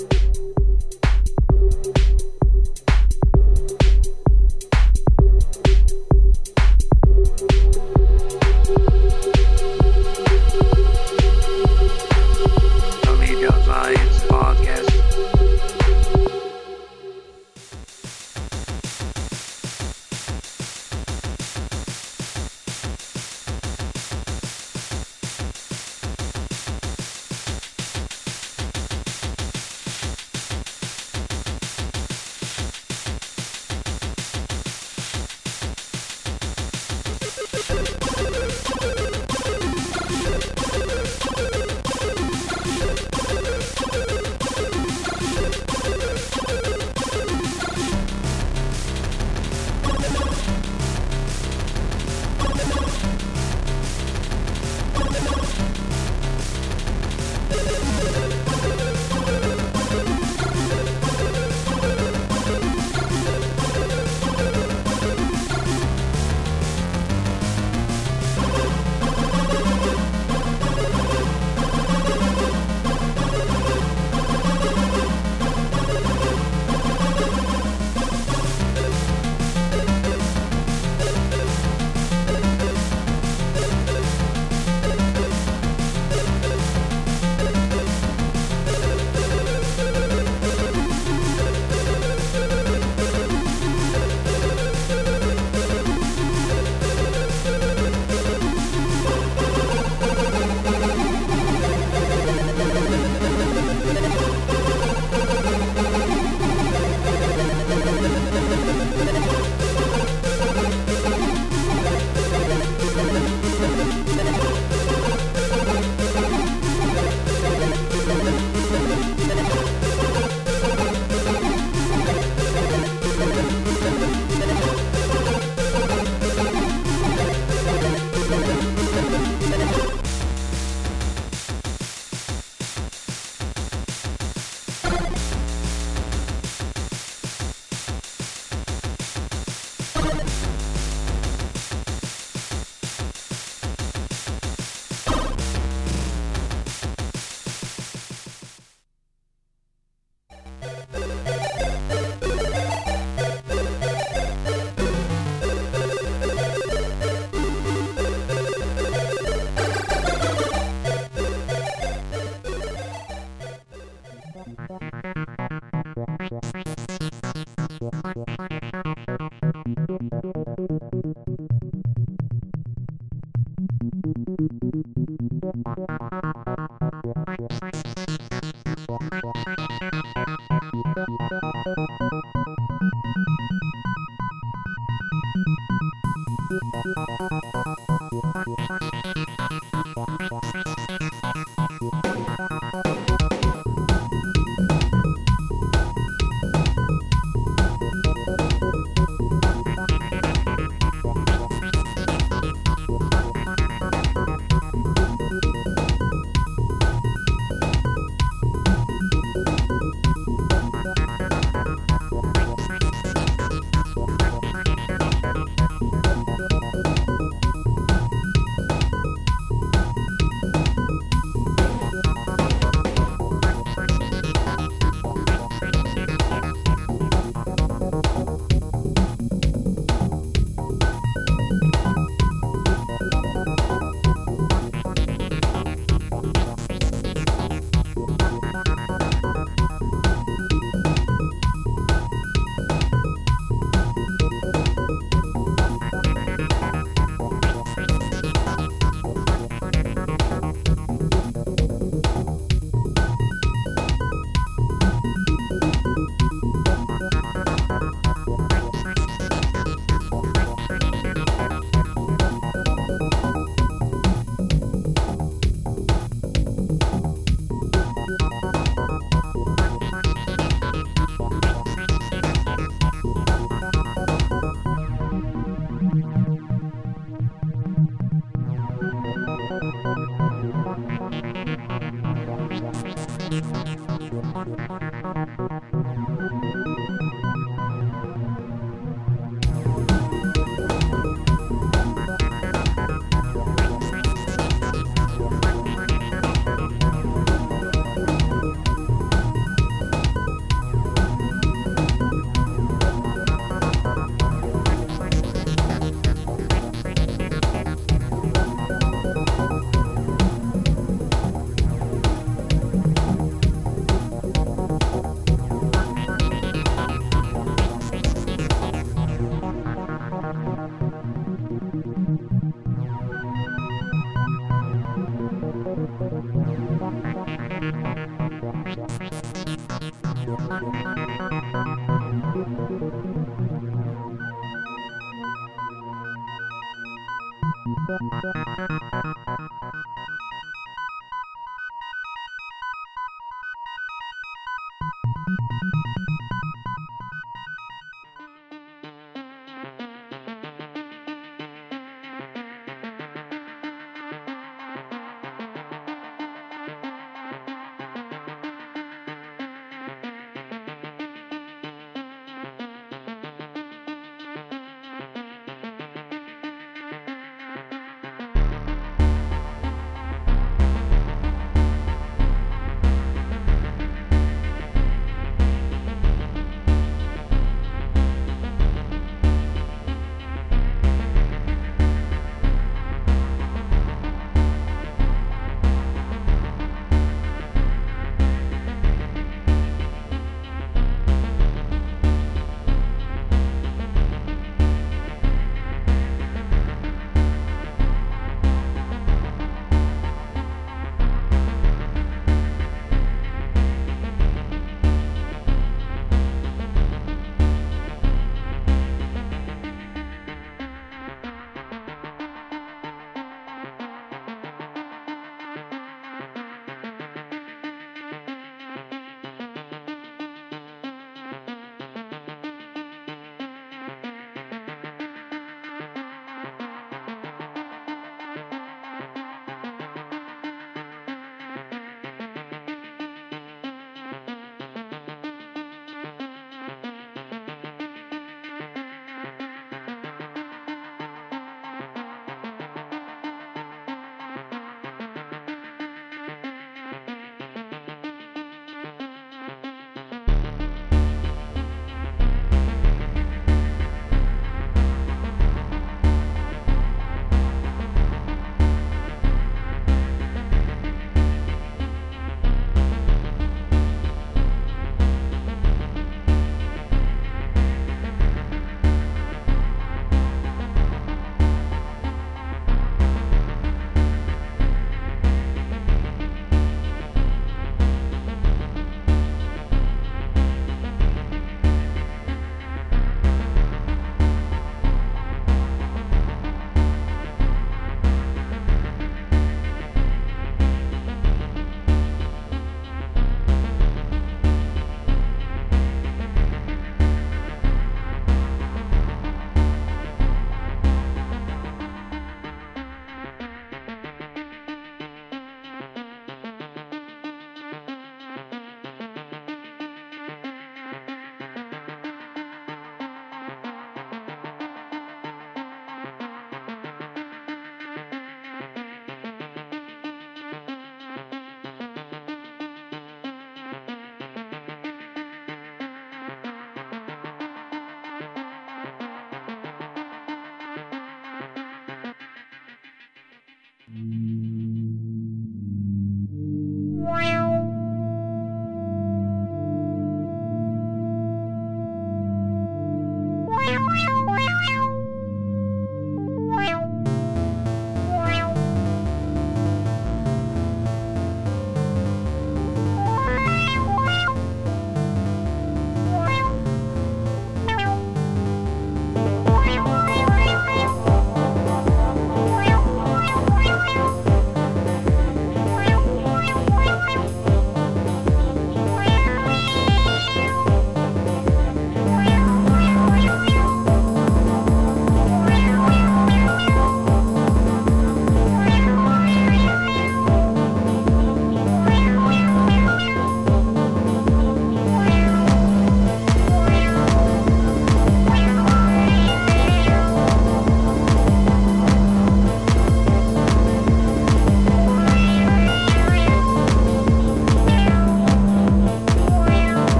you.